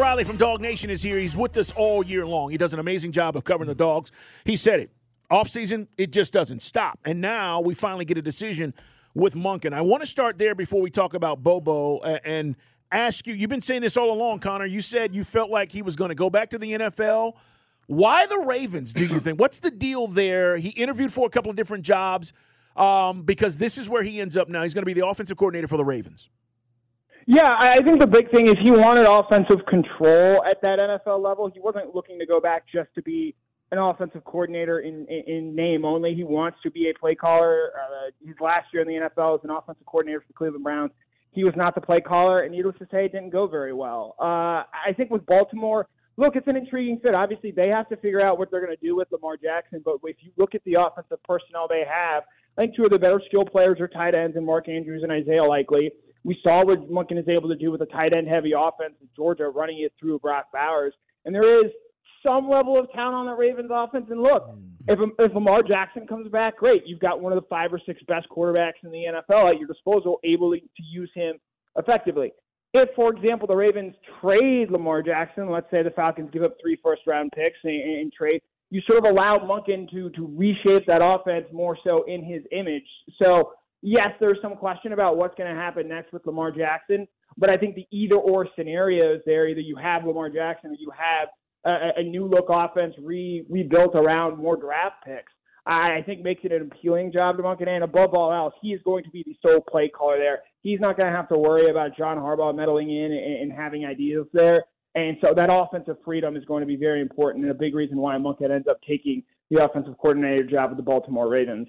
O'Reilly from DawgNation is here. He's with us all year long. He does an amazing job of covering the dogs. He said it. Off season, it just doesn't stop. And now we finally get a decision with Monken. I want to start there before we talk about Bobo and ask you. You've been saying this all along, Connor. You said you felt like he was going to go back to the NFL. Why the Ravens? Do you think? What's the deal there? He interviewed for a couple of different jobs um, because this is where he ends up now. He's going to be the offensive coordinator for the Ravens. Yeah, I think the big thing is he wanted offensive control at that NFL level. He wasn't looking to go back just to be an offensive coordinator in, in, in name only. He wants to be a play caller. Uh, his last year in the NFL as an offensive coordinator for the Cleveland Browns. He was not the play caller, and needless to say, it didn't go very well. Uh, I think with Baltimore, look, it's an intriguing fit. Obviously, they have to figure out what they're going to do with Lamar Jackson, but if you look at the offensive personnel they have, I think two of the better skill players are tight ends and Mark Andrews and Isaiah Likely. We saw what Monken is able to do with a tight end heavy offense in Georgia, running it through Brock Bowers. And there is some level of talent on the Ravens offense. And look, hmm. if if Lamar Jackson comes back, great. You've got one of the five or six best quarterbacks in the NFL at your disposal, able to use him effectively. If, for example, the Ravens trade Lamar Jackson, let's say the Falcons give up three first round picks and, and trade, you sort of allow Monken to to reshape that offense more so in his image. So yes, there's some question about what's going to happen next with Lamar Jackson, but I think the either or scenarios there, either you have Lamar Jackson or you have a, a new look offense re, rebuilt around more draft picks. I think makes it an appealing job to Monken, and above all else, he is going to be the sole play caller there. He's not going to have to worry about John Harbaugh meddling in and, and having ideas there. And so that offensive freedom is going to be very important and a big reason why Monken ends up taking the offensive coordinator job with the Baltimore Ravens.